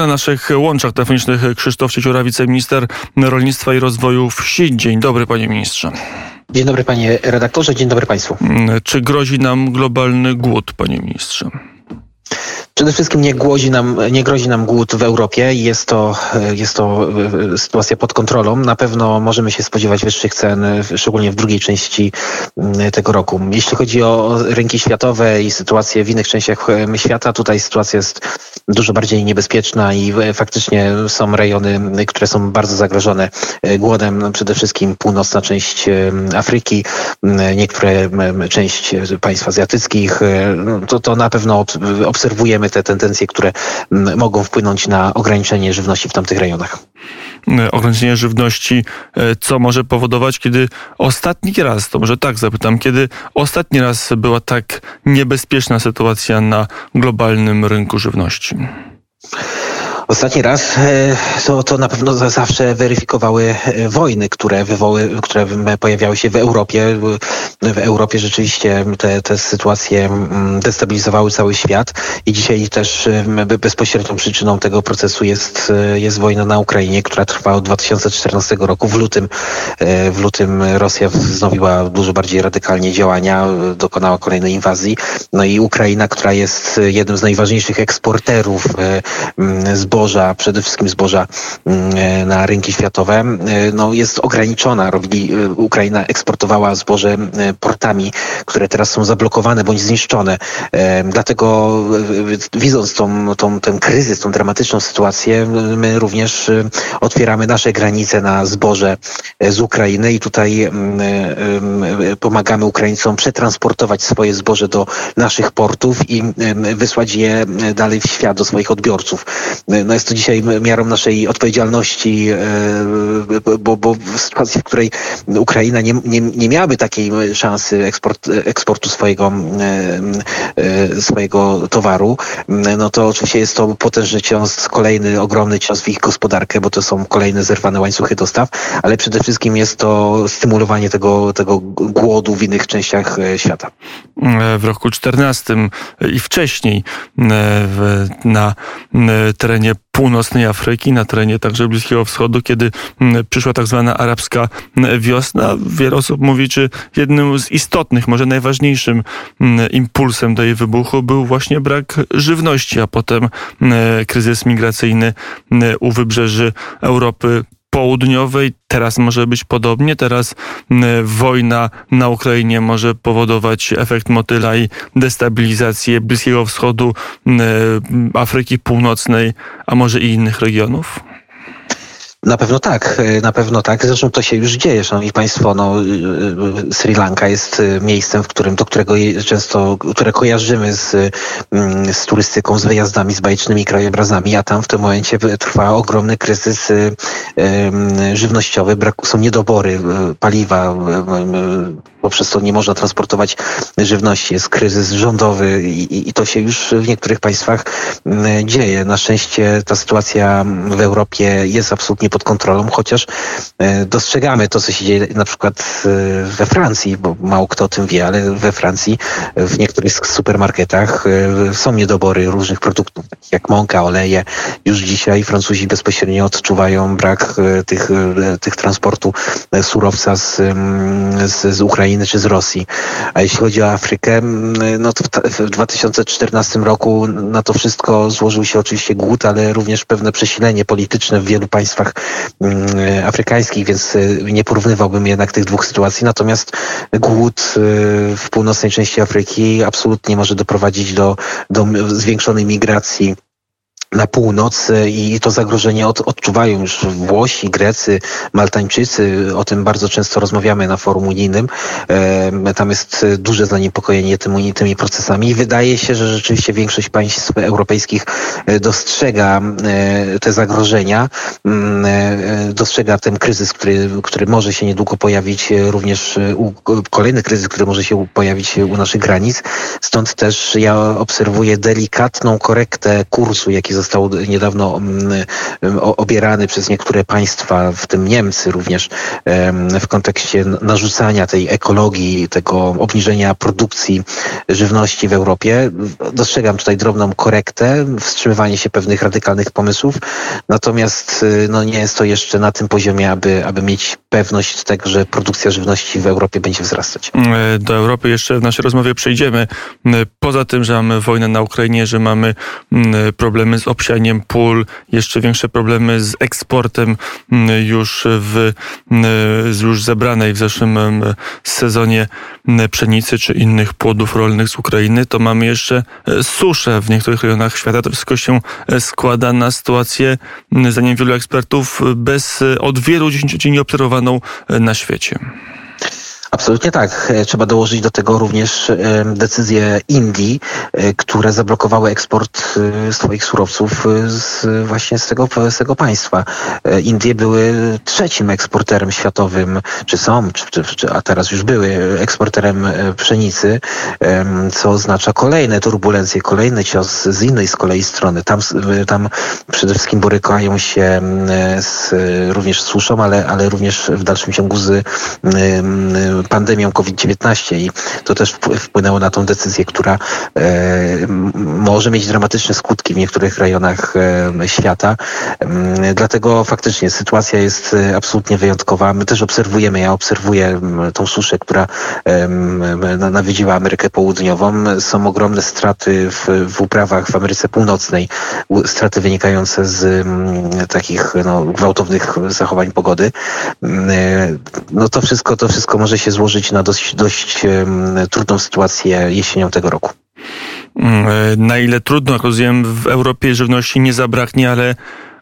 Na naszych łączach telefonicznych Krzysztof Cieciura, wiceminister rolnictwa i rozwoju wsi. Dzień dobry, panie ministrze. Dzień dobry, panie redaktorze, dzień dobry państwu. Czy grozi nam globalny głód, panie ministrze? Przede wszystkim nie, grozi nam, nie grozi nam głód w Europie. Jest to, jest to e, sytuacja pod kontrolą. Na pewno możemy się spodziewać wyższych cen, szczególnie w drugiej części tego roku. Jeśli chodzi o rynki światowe i sytuację w innych częściach świata, tutaj sytuacja jest dużo bardziej niebezpieczna i faktycznie są rejony, które są bardzo zagrożone e, głodem. Przede wszystkim północna część e, Afryki, niektóre część państw azjatyckich. No, to, to na pewno obserwujemy te tendencje, które mm, mogą wpłynąć na ograniczenie żywności w tamtych rejonach e, ograniczenie żywności, e, co może powodować, kiedy ostatni raz, to może tak zapytam, kiedy ostatni raz była tak niebezpieczna sytuacja na globalnym rynku żywności? Ostatni raz e, to, to na pewno zawsze weryfikowały e, wojny, które, wywoły, które pojawiały się w Europie. W Europie rzeczywiście te, te sytuacje mm, destabilizowały cały świat i dzisiaj też bezpośrednią przyczyną tego procesu jest, e, jest wojna na Ukrainie, która trwa od 2014 roku. W lutym, w lutym Rosja wznowiła dużo bardziej radykalnie działania, dokonała kolejnej inwazji. No i Ukraina, która jest jednym z najważniejszych eksporterów zboża, zboża, przede wszystkim zboża mm, e, na rynki światowe, e, no jest ograniczona. E, Ukraina eksportowała zboże portami, które teraz są zablokowane bądź zniszczone. Dlatego widząc tą, tą, ten kryzys, tą dramatyczną sytuację, my również otwieramy nasze granice na zboże z Ukrainy i tutaj pomagamy Ukraińcom przetransportować swoje zboże do naszych portów i wysłać je dalej w świat do swoich odbiorców. No jest to dzisiaj miarą naszej odpowiedzialności, e, bo, bo w sytuacji, w której Ukraina nie, nie, nie miałaby takiej szansy eksport, eksportu swojego, e, e, swojego towaru, no to oczywiście jest to potężny cios, kolejny ogromny cios w ich gospodarkę, bo to są kolejne zerwane łańcuchy dostaw, ale przede wszystkim jest to stymulowanie tego, tego głodu w innych częściach świata. W roku 14 i wcześniej na terenie północnej Afryki, na terenie także Bliskiego Wschodu, kiedy mm, przyszła tak zwana arabska mm, wiosna. Wiele osób mówi, czy jednym z istotnych, może najważniejszym mm, impulsem do jej wybuchu był właśnie brak żywności, a potem kryzys migracyjny u wybrzeży Europy południowej. Teraz może być podobnie. Teraz wojna na Ukrainie może powodować efekt motyla i destabilizację Bliskiego Wschodu, Afryki Północnej, a może i innych regionów? Na pewno tak, e, na pewno tak. Zresztą to się już dzieje, szanowni państwo. No, e, e, Sri Lanka jest miejscem, w którym, do którego często, które kojarzymy z, mm, z turystyką, z wyjazdami, z bajecznymi krajobrazami, a tam w tym momencie trwa ogromny kryzys żywnościowy, są niedobory paliwa, poprzez to nie można transportować żywności. Jest kryzys rządowy i, i to się już w niektórych państwach mm, dzieje. Na szczęście ta sytuacja w Europie jest absolutnie pod kontrolą, chociaż e, dostrzegamy to, co się dzieje na przykład e, we Francji, bo mało kto o tym wie, ale we Francji w niektórych supermarketach e, są niedobory różnych produktów, takich jak mąka, oleje. Już dzisiaj Francuzi bezpośrednio odczuwają brak tych, tych transportu surowca z, z, z Ukrainy Ukrainy czy z Rosji. A jeśli chodzi o Afrykę, no to w 2014 roku na to wszystko złożył się oczywiście głód, ale również pewne przesilenie polityczne w wielu państwach afrykańskich, więc y, nie porównywałbym jednak tych dwóch sytuacji. Natomiast głód y, w północnej części Afryki absolutnie może doprowadzić do, do zwiększonej migracji na północ e, i to zagrożenie od, odczuwają już Włosi, Grecy, Maltańczycy. O tym bardzo często rozmawiamy na forum unijnym. E, tam jest duże zaniepokojenie tymi, tymi procesami i wydaje się, że rzeczywiście większość państw europejskich e, dostrzega te zagrożenia, mm, dostrzega ten kryzys, który, który może się niedługo pojawić również, u, kolejny kryzys, który może się pojawić u naszych granic. Stąd też ja obserwuję delikatną korektę kursu, jaki został niedawno obierany przez niektóre państwa, w tym Niemcy również, w kontekście narzucania tej ekologii, tego obniżenia produkcji żywności w Europie. Dostrzegam tutaj drobną korektę, wstrzymywanie się pewnych radykalnych pomysłów, natomiast no, nie jest to jeszcze na tym poziomie, aby, aby mieć pewność tego, że produkcja żywności w Europie będzie wzrastać. Do Europy jeszcze w naszej rozmowie przejdziemy. Poza tym, że mamy wojnę na Ukrainie, że mamy problemy z obsianiem pól, jeszcze większe problemy z eksportem już w już zebranej w zeszłym sezonie pszenicy czy innych płodów rolnych z Ukrainy, to mamy jeszcze e, suszę w niektórych rejonach świata. To wszystko się e, składa na sytuację, zdaniem wielu ekspertów, bez e, od wielu dziesięcioleci nieobserwowaną na świecie. Absolutnie tak. E, trzeba dołożyć do tego również decyzje Indii, e, które zablokowały eksport e, swoich surowców z, właśnie z tego, z tego państwa. Indie były trzecim eksporterem światowym, czy są, czy, czy, a teraz już były eksporterem pszenicy, co oznacza kolejne turbulencje, kolejny cios z innej z kolei strony. Tam, tam przede wszystkim borykają się z, również z suszą, ale, ale również w dalszym ciągu z pandemią COVID-19 i to też wpłynęło na tą decyzję, która e, może mieć dramatyczne skutki w niektórych rejonach e, świata. E, dlatego faktycznie sytuacja jest e, absolutnie wyjątkowa. My też obserwujemy, ja obserwuję tą suszę, która nawiedziła Amerykę Południową. Są ogromne straty w, w uprawach w Ameryce Północnej, straty wynikające z takich no, gwałtownych zachowań pogody. E, no to wszystko, to wszystko może się złożyć na dość, dość trudną sytuację jesienią tego roku. Mm, e, na ile trudno, jak rozumiem, w Europie żywności nie zabraknie, ale,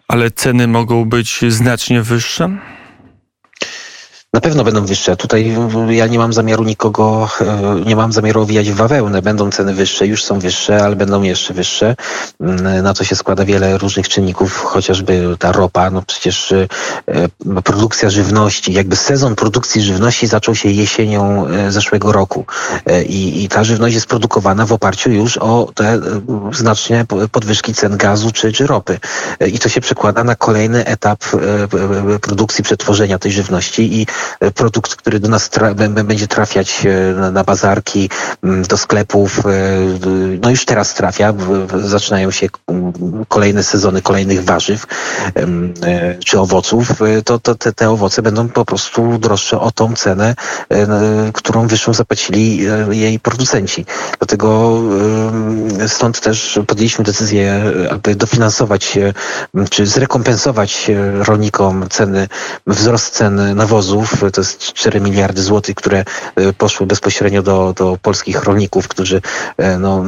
ale ceny mogą być znacznie wyższe? Na pewno będą wyższe. Tutaj ja nie mam zamiaru nikogo, e, nie mam zamiaru owijać w bawełnę. Będą ceny wyższe, już są wyższe, ale będą jeszcze wyższe. Mm, na to się składa wiele różnych czynników, chociażby ta ropa. No przecież e, produkcja żywności, jakby sezon produkcji żywności zaczął się jesienią e, zeszłego roku. I, i ta żywność jest produkowana w oparciu już o te znacznie podwyżki cen gazu czy, czy ropy. I to się przekłada na kolejny etap produkcji, przetworzenia tej żywności i produkt, który do nas tra będzie trafiać e, na bazarki, do sklepów, e, no już teraz trafia, zaczynają się kolejne sezony kolejnych warzyw e, czy owoców, to, to te, te owoce będą po prostu droższe o tą cenę, którą wyższą zapłacili jej producenci. Dlatego stąd też podjęliśmy decyzję, aby dofinansować czy zrekompensować rolnikom ceny, wzrost cen nawozów, to jest 4 miliardy złotych, które e, poszły bezpośrednio do, do polskich rolników, którzy e, no,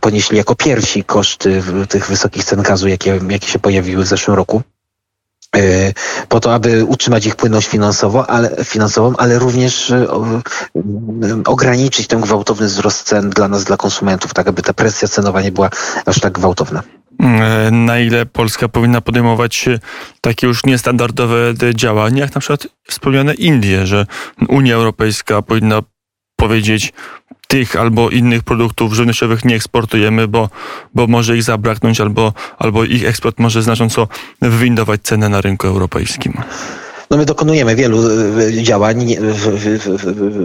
ponieśli jako pierwsi koszty tych wysokich cen gazu, jakie, jakie się pojawiły w zeszłym roku e, po to, aby utrzymać ich płynność finansowo, ale, finansową, ale również ograniczyć ten gwałtowny wzrost cen dla nas, dla konsumentów, tak aby ta presja cenowa nie była aż tak gwałtowna. E, na ile Polska powinna podejmować takie już niestandardowe działania, jak na przykład wspomniane Indie, że Unia Europejska powinna powiedzieć, tych albo innych produktów żywnościowych nie eksportujemy, bo, bo może ich zabraknąć, albo, albo ich eksport może znacząco wywindować cenę na rynku europejskim. No my dokonujemy wielu e, działań.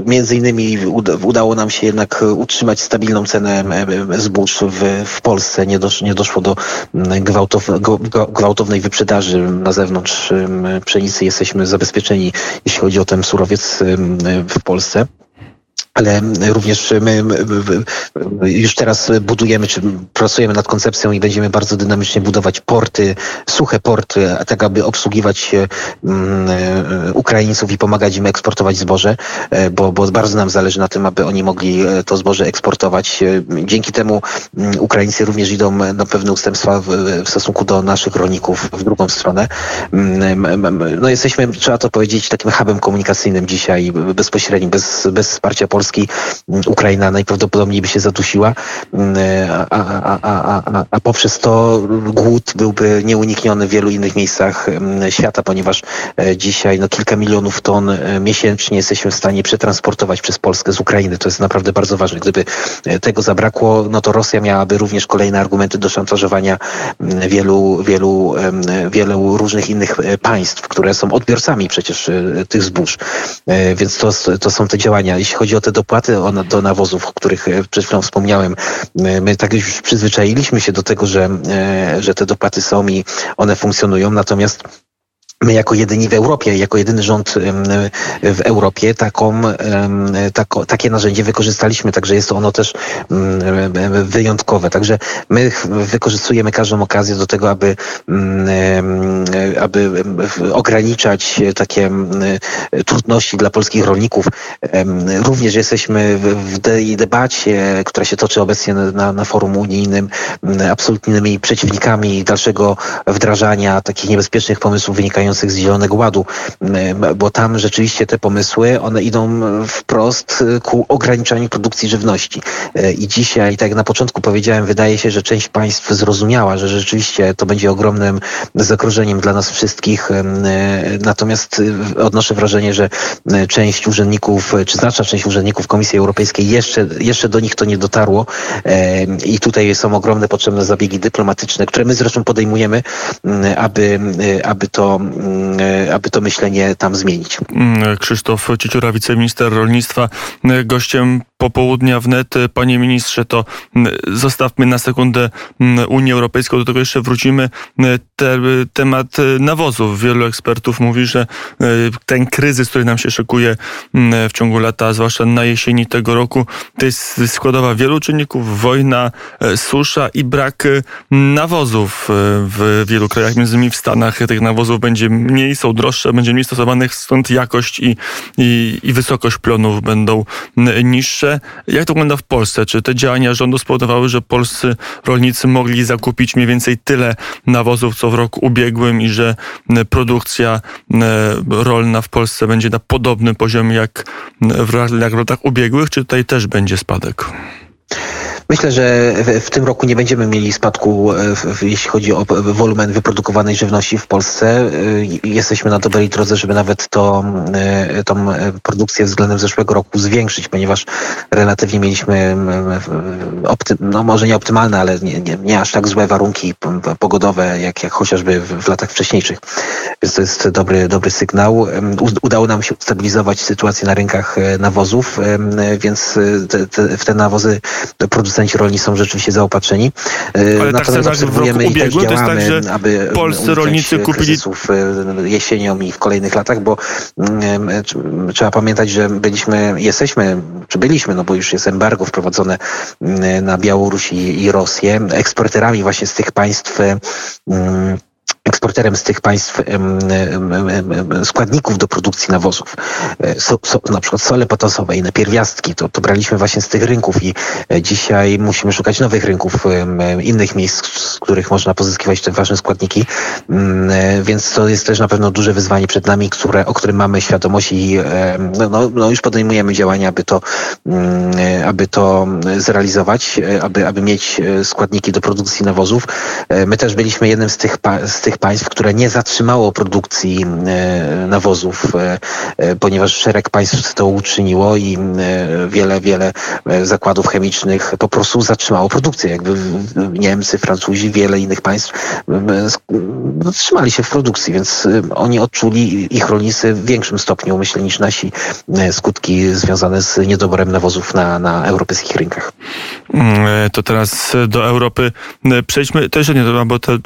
Między innymi udało nam się jednak utrzymać stabilną cenę zbóż w, w Polsce. Nie, dosz, nie doszło do gwałtow, gwałtownej wyprzedaży na zewnątrz pszenicy. Jesteśmy zabezpieczeni, jeśli chodzi o ten surowiec w Polsce ale również my już teraz budujemy, czy pracujemy nad koncepcją i będziemy bardzo dynamicznie budować porty, suche porty, tak aby obsługiwać mm, e, Ukraińców i pomagać im eksportować zboże, e, bo, bo bardzo nam zależy na tym, aby oni mogli e, to zboże eksportować. Dzięki temu mm, Ukraińcy również idą na pewne ustępstwa w, w stosunku do naszych rolników w drugą stronę. Mm, no jesteśmy, trzeba to powiedzieć, takim hubem komunikacyjnym dzisiaj bezpośrednim, bez, bez wsparcia Polski Ukraina najprawdopodobniej by się zadusiła, a, a, a, a, poprzez to głód byłby nieunikniony w wielu innych miejscach świata, ponieważ dzisiaj no, kilka milionów ton miesięcznie jesteśmy w stanie przetransportować przez Polskę z Ukrainy. To jest naprawdę bardzo ważne. Gdyby tego zabrakło, no to Rosja miałaby również kolejne argumenty do szantażowania wielu, wielu, wielu różnych innych e, państw, które są odbiorcami przecież e, tych zbóż. E, więc to, to są te działania. Jeśli chodzi o te dopłaty do nawozów, o których przed chwilą wspomniałem, my tak już przyzwyczailiśmy się do tego, że, że te dopłaty są i one funkcjonują, natomiast My jako jedyni w Europie, jako jedyny rząd w Europie taką, tako, takie narzędzie wykorzystaliśmy, także jest ono też wyjątkowe. Także my wykorzystujemy każdą okazję do tego, aby, aby ograniczać takie trudności dla polskich rolników. Również jesteśmy w debacie, która się toczy obecnie na, na forum unijnym, absolutnymi przeciwnikami dalszego wdrażania takich niebezpiecznych pomysłów wynikających wynikających z Zielonego Ładu, bo tam rzeczywiście te pomysły, one idą wprost ku ograniczaniu produkcji żywności. E, I dzisiaj, tak jak na początku powiedziałem, wydaje się, że część państw zrozumiała, że rzeczywiście to będzie ogromnym zagrożeniem dla nas wszystkich. E, natomiast odnoszę wrażenie, że część urzędników, czy znaczna część urzędników Komisji Europejskiej jeszcze, jeszcze do nich to nie dotarło i tutaj są ogromne potrzebne zabiegi dyplomatyczne, które my zresztą podejmujemy, aby, aby to Mm, aby to myślenie tam zmienić. Mm, Krzysztof Cieciura, wiceminister rolnictwa, e, gościem popołudnia wnet. Panie ministrze, to mm, zostawmy na sekundę Unię Europejską, do tego jeszcze wrócimy. Te, temat nawozów. Wielu ekspertów mówi, że e, ten kryzys, który nam się szykuje w ciągu lata, zwłaszcza na jesieni tego roku, to jest składowa wielu czynników. Wojna, susza i brak nawozów w wielu krajach, między innymi w Stanach. Tych nawozów będzie mniej, są droższe, będzie mniej stosowanych, stąd jakość i, i, i wysokość plonów będą niższe. Jak to wygląda w Polsce? Czy te działania rządu spowodowały, że polscy rolnicy mogli zakupić mniej więcej tyle nawozów, co w roku ubiegłym i że produkcja rolna w Polsce będzie na podobnym poziomie jak w, latach ubiegłych, czy tutaj też będzie spadek? Myślę, że w tym roku nie będziemy mieli spadku, e, jeśli chodzi o wolumen wyprodukowanej żywności w Polsce. E, jesteśmy na dobrej drodze, żeby nawet to, e, tą produkcję względem zeszłego roku zwiększyć, ponieważ relatywnie mieliśmy, no może nie optymalne, ale nie, nie, nie aż tak złe warunki pogodowe, jak, jak chociażby w, latach wcześniejszych. Więc to jest dobry, dobry sygnał. Udało nam się ustabilizować sytuację na rynkach nawozów, więc te, te, w te nawozy producenci producenci rolni są rzeczywiście zaopatrzeni. E, Ale Natomiast tak samo jak w roku ubiegłym, to jest tak, że aby polscy rolnicy kupili... E, jesienią i w kolejnych latach, bo mm, e, trzeba pamiętać, że byliśmy, jesteśmy, czy byliśmy, no bo już jest embargo wprowadzone mm, na Białoruś i, i Rosję, eksporterami właśnie z tych państw mm, eksporterem z tych państw składników do produkcji nawozów. E, so, so, na przykład sole potasowe i napierwiastki, to, to braliśmy właśnie z tych rynków i e, dzisiaj musimy szukać nowych rynków, innych miejsc, z których można pozyskiwać te ważne składniki, mm, e, więc to jest też na pewno duże wyzwanie przed nami, które, o którym mamy świadomość i no, no, no już podejmujemy działania, aby to, mm, aby to zrealizować, aby, aby mieć składniki do produkcji nawozów. My też byliśmy jednym z tych, z tych państw, które nie zatrzymało produkcji e, nawozów, e, e, ponieważ szereg państw to uczyniło i wiele, wiele zakładów chemicznych po prostu zatrzymało produkcję. Jakby Niemcy, Francuzi, wiele innych państw zatrzymali się w produkcji, więc oni odczuli, ich rolnicy w większym stopniu, myślę, niż nasi skutki związane z niedoborem nawozów na, na europejskich rynkach. Mm, to teraz do Europy przejdźmy, też nie, bo te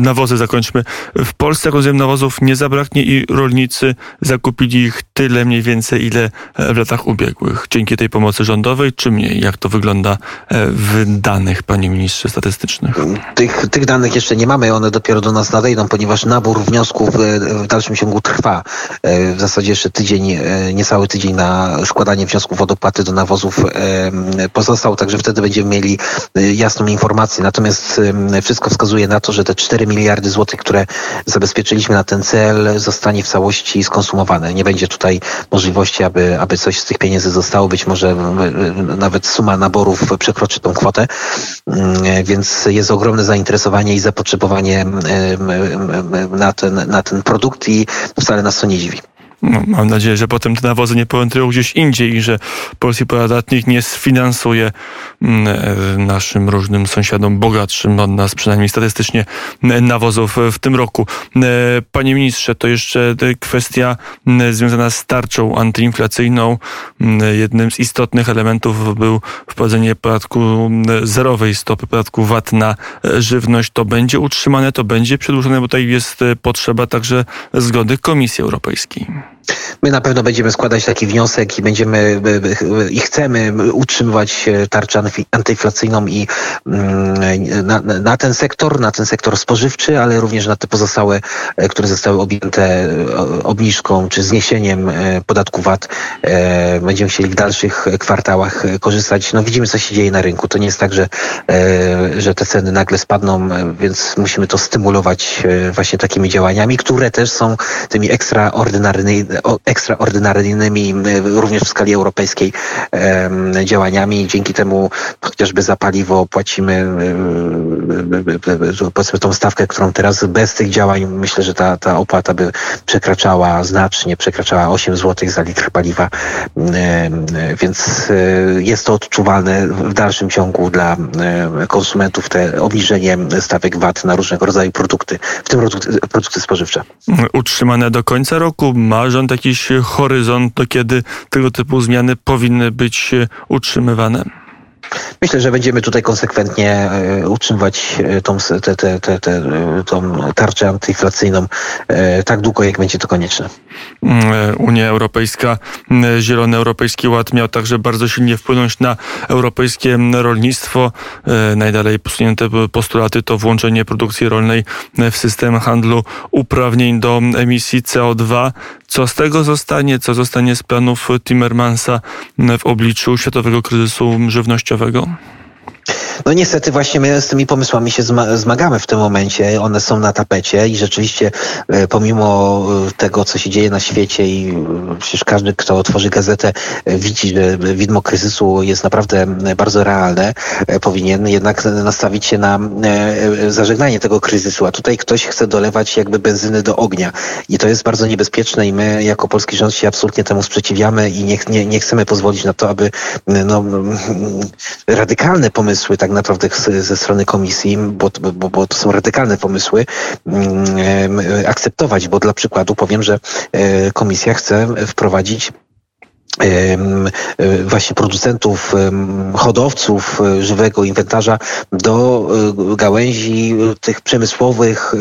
nawozy zakończmy w Polsce, rozumiem, nawozów nie zabraknie i rolnicy zakupili ich tyle mniej więcej, ile w latach ubiegłych. Dzięki tej pomocy rządowej, czy mniej? Jak to wygląda e, w danych, panie ministrze, statystycznych? Tych, tych danych jeszcze nie mamy, one dopiero do nas nadejdą, ponieważ nabór wniosków e, w dalszym ciągu trwa. E, w zasadzie jeszcze tydzień, niecały tydzień na składanie wniosków o dopłaty do nawozów pozostał, także wtedy będziemy mieli jasną informację. Natomiast wszystko wskazuje na to, że te 4 miliardy złotych, które zabezpieczyliśmy na ten cel, zostanie w całości skonsumowane. Nie będzie tutaj możliwości, aby, aby coś z tych pieniędzy zostało. Być może nawet suma naborów przekroczy tą kwotę, mm, więc jest ogromne zainteresowanie i zapotrzebowanie na ten, na ten produkt i wcale nas to nie dziwi. No, mam nadzieję, że potem te nawozy nie powędrują gdzieś indziej i że polski podatnik nie sfinansuje mm, e, naszym różnym sąsiadom bogatszym od nas, przynajmniej statystycznie, nawozów w tym roku. E, panie ministrze, to jeszcze kwestia związana z tarczą antyinflacyjną. Jednym z istotnych elementów był wprowadzenie podatku zerowej stopy podatku VAT na e, żywność. To będzie utrzymane, to będzie przedłużone, bo tutaj jest potrzeba także zgody Komisji Europejskiej. My na pewno będziemy składać taki wniosek i będziemy i chcemy utrzymywać tarczę antyinflacyjną i mm, na, na, ten sektor, na ten sektor spożywczy, ale również na te pozostałe, e, które zostały objęte e, obniżką czy zniesieniem e, podatku VAT. Będziemy chcieli w dalszych kwartałach korzystać. No widzimy, co się dzieje na rynku. To nie jest tak, że, że te ceny nagle spadną, więc musimy to stymulować właśnie takimi działaniami, które też są tymi ekstraordynarnymi ekstraordynaryjnymi, również w skali europejskiej działaniami. Dzięki temu chociażby za paliwo płacimy powiedzmy tą stawkę, którą teraz bez tych działań myślę, że ta, ta opłata by przekraczała znacznie, przekraczała 8 zł za litr paliwa, więc e, jest to odczuwalne w dalszym ciągu dla konsumentów te obniżenie stawek VAT na różnego rodzaju produkty, w tym produkty, produkty spożywcze. Utrzymane do końca roku ma rząd jakiś horyzont, do kiedy tego typu zmiany powinny być utrzymywane? Myślę, że będziemy tutaj konsekwentnie e, utrzymywać e, tą, te, te, te, te, tą tarczę antyinflacyjną e, tak długo, jak będzie to konieczne. Mm, Unia Europejska, mm, Zielony Europejski Ład miał także bardzo silnie wpłynąć na europejskie rolnictwo. Najdalej posunięte postulaty to włączenie produkcji rolnej w system handlu uprawnień do emisji CO2. Co z tego zostanie? Co zostanie z planów Timmermansa w obliczu światowego kryzysu żywnościowego? selvfølgelig. No niestety właśnie my z tymi pomysłami się zmagamy w tym momencie. One są na tapecie i rzeczywiście e, pomimo e, tego, co się dzieje na świecie i e, przecież każdy, kto otworzy gazetę, widzi, że widmo kryzysu jest naprawdę bardzo realne, powinien jednak nastawić się na zażegnanie tego kryzysu. A tutaj ktoś chce dolewać jakby benzyny do ognia. I to jest bardzo niebezpieczne i my jako polski rząd się absolutnie temu sprzeciwiamy i nie, nie, nie chcemy pozwolić na to, aby no, radykalne pomysły tak naprawdę ze strony komisji, bo, bo, bo to są radykalne pomysły, mm, akceptować, bo dla przykładu powiem, że e, komisja chce wprowadzić właśnie producentów, hodowców e, żywego inwentarza do e, gałęzi tych przemysłowych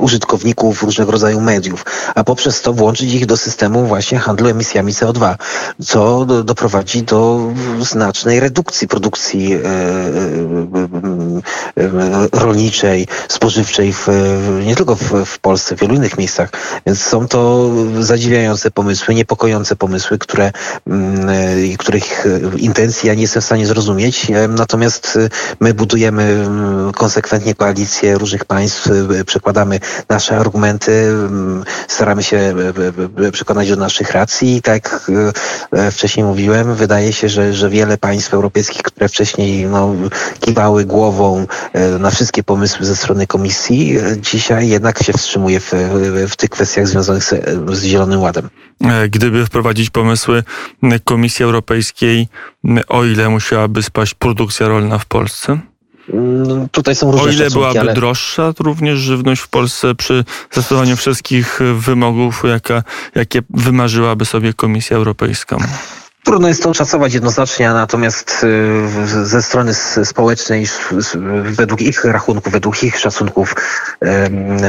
użytkowników różnego rodzaju mediów, a poprzez to włączyć ich do systemu właśnie handlu emisjami CO2, co doprowadzi do znacznej redukcji produkcji e, rolniczej, spożywczej w, nie tylko w, w Polsce, w wielu innych miejscach. Więc są to zadziwiające pomysły, niepokojące pomysły, które, mm, e, których e, intencji ja nie jestem w stanie zrozumieć. E, natomiast my budujemy mm, konsekwentnie koalicję różnych państw, przekładamy nasze argumenty, mm, staramy się przekonać do naszych racji. Tak wcześniej mówiłem, wydaje się, że, że wiele państw europejskich, które wcześniej no, kiwały głową na wszystkie pomysły ze strony komisji, dzisiaj jednak się wstrzymuje w, w tych kwestiach związanych z, z Zielonym Ładem. Gdyby wprowadzić pomysły Komisji Europejskiej, o ile musiałaby spaść produkcja rolna w Polsce? No, tutaj są różne O ile byłaby ale... droższa również żywność w Polsce przy zastosowaniu wszystkich wymogów, jaka, jakie wymarzyłaby sobie Komisja Europejska? Trudno jest to oszacować jednoznacznie, natomiast y, ze strony społecznej, według ich rachunków, według ich szacunków,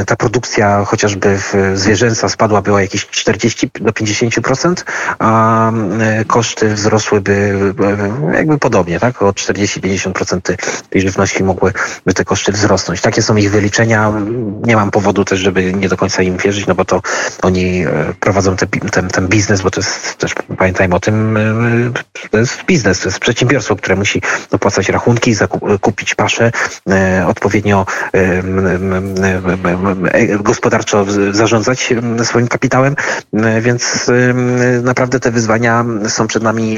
ta produkcja chociażby zwierzęca spadłaby o jakieś 40 do 50%, a koszty wzrosłyby jakby podobnie, tak? O 40-50% tej żywności mogłyby te koszty wzrosnąć. Takie są ich wyliczenia. Nie mam powodu też, żeby nie do końca im wierzyć, no bo to oni e, prowadzą ten, ten, ten biznes, bo to jest też, pamiętajmy o tym, to jest biznes, to jest przedsiębiorstwo, które musi opłacać rachunki, zakup, kupić paszę, odpowiednio gospodarczo zarządzać swoim kapitałem, więc naprawdę te wyzwania są przed nami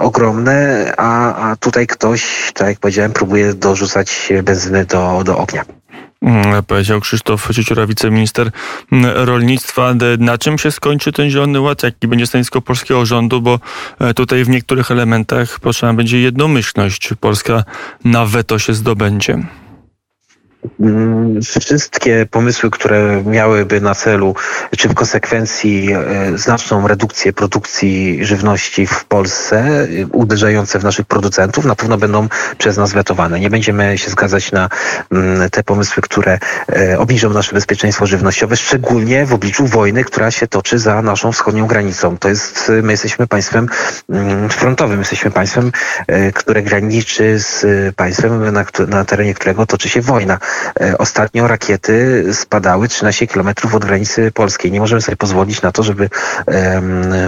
ogromne, a, a tutaj ktoś, tak jak powiedziałem, próbuje dorzucać benzyny do, do ognia. Mm, powiedział Krzysztof Cieciura, wiceminister mm, rolnictwa. Na czym się skończy ten Zielony Ład? Jaki będzie stanowisko polskiego rządu? Bo e, tutaj w niektórych elementach potrzebna będzie jednomyślność. Polska na weto się zdobędzie. Mm, wszystkie pomysły, które miałyby na celu, czy w konsekwencji e, znaczną redukcję produkcji żywności w Polsce, uderzające w naszych producentów, na pewno będą przez nas wetowane. Nie będziemy się zgadzać na mm, te pomysły, które e, obniżą nasze bezpieczeństwo żywnościowe, szczególnie w obliczu wojny, która się toczy za naszą wschodnią granicą. To jest, my jesteśmy państwem mm, frontowym, jesteśmy państwem, e, które graniczy z państwem, na, na terenie którego toczy się wojna. E, ostatnio rakiety spadały 13 kilometrów od granicy polskiej. Nie możemy sobie pozwolić na to, żeby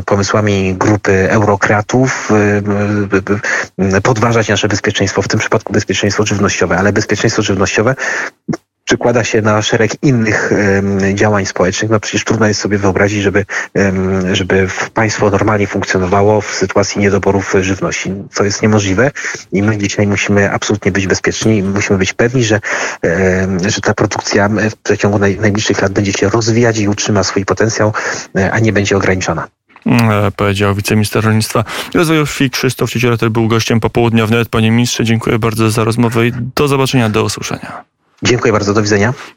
pomysłami grupy eurokratów podważać nasze bezpieczeństwo, w tym przypadku bezpieczeństwo żywnościowe, ale bezpieczeństwo żywnościowe przykłada się na szereg innych działań społecznych. No przecież trudno jest sobie wyobrazić, żeby, żeby państwo normalnie funkcjonowało w sytuacji niedoborów żywności. To jest niemożliwe i my dzisiaj musimy absolutnie być bezpieczni musimy być pewni, że, że ta produkcja w przeciągu naj, najbliższych lat będzie się rozwijać i utrzyma swój potencjał, e, a nie będzie ograniczona e, powiedział wiceminister rolnictwa i rozwoju wsi Krzysztof Cieciora, który był gościem popołudniowym. Panie ministrze, dziękuję bardzo za rozmowę i do zobaczenia, do usłyszenia. Dziękuję bardzo, do widzenia.